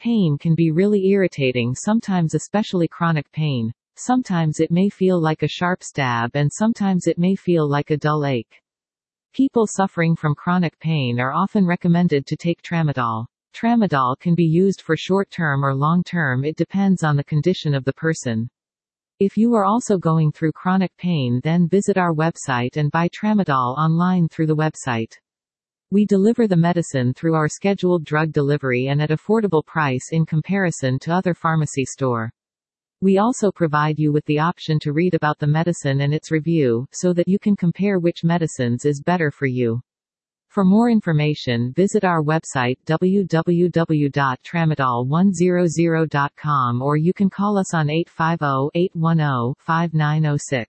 Pain can be really irritating sometimes especially chronic pain. Sometimes it may feel like a sharp stab and sometimes it may feel like a dull ache. People suffering from chronic pain are often recommended to take tramadol. Tramadol can be used for short-term or long-term it depends on the condition of the person. If you are also going through chronic pain then visit our website and buy tramadol online through the website. We deliver the medicine through our scheduled drug delivery and at affordable price in comparison to other pharmacy store. We also provide you with the option to read about the medicine and its review, so that you can compare which medicines is better for you. For more information visit our website www.tramadol100.com or you can call us on 850-810-5906.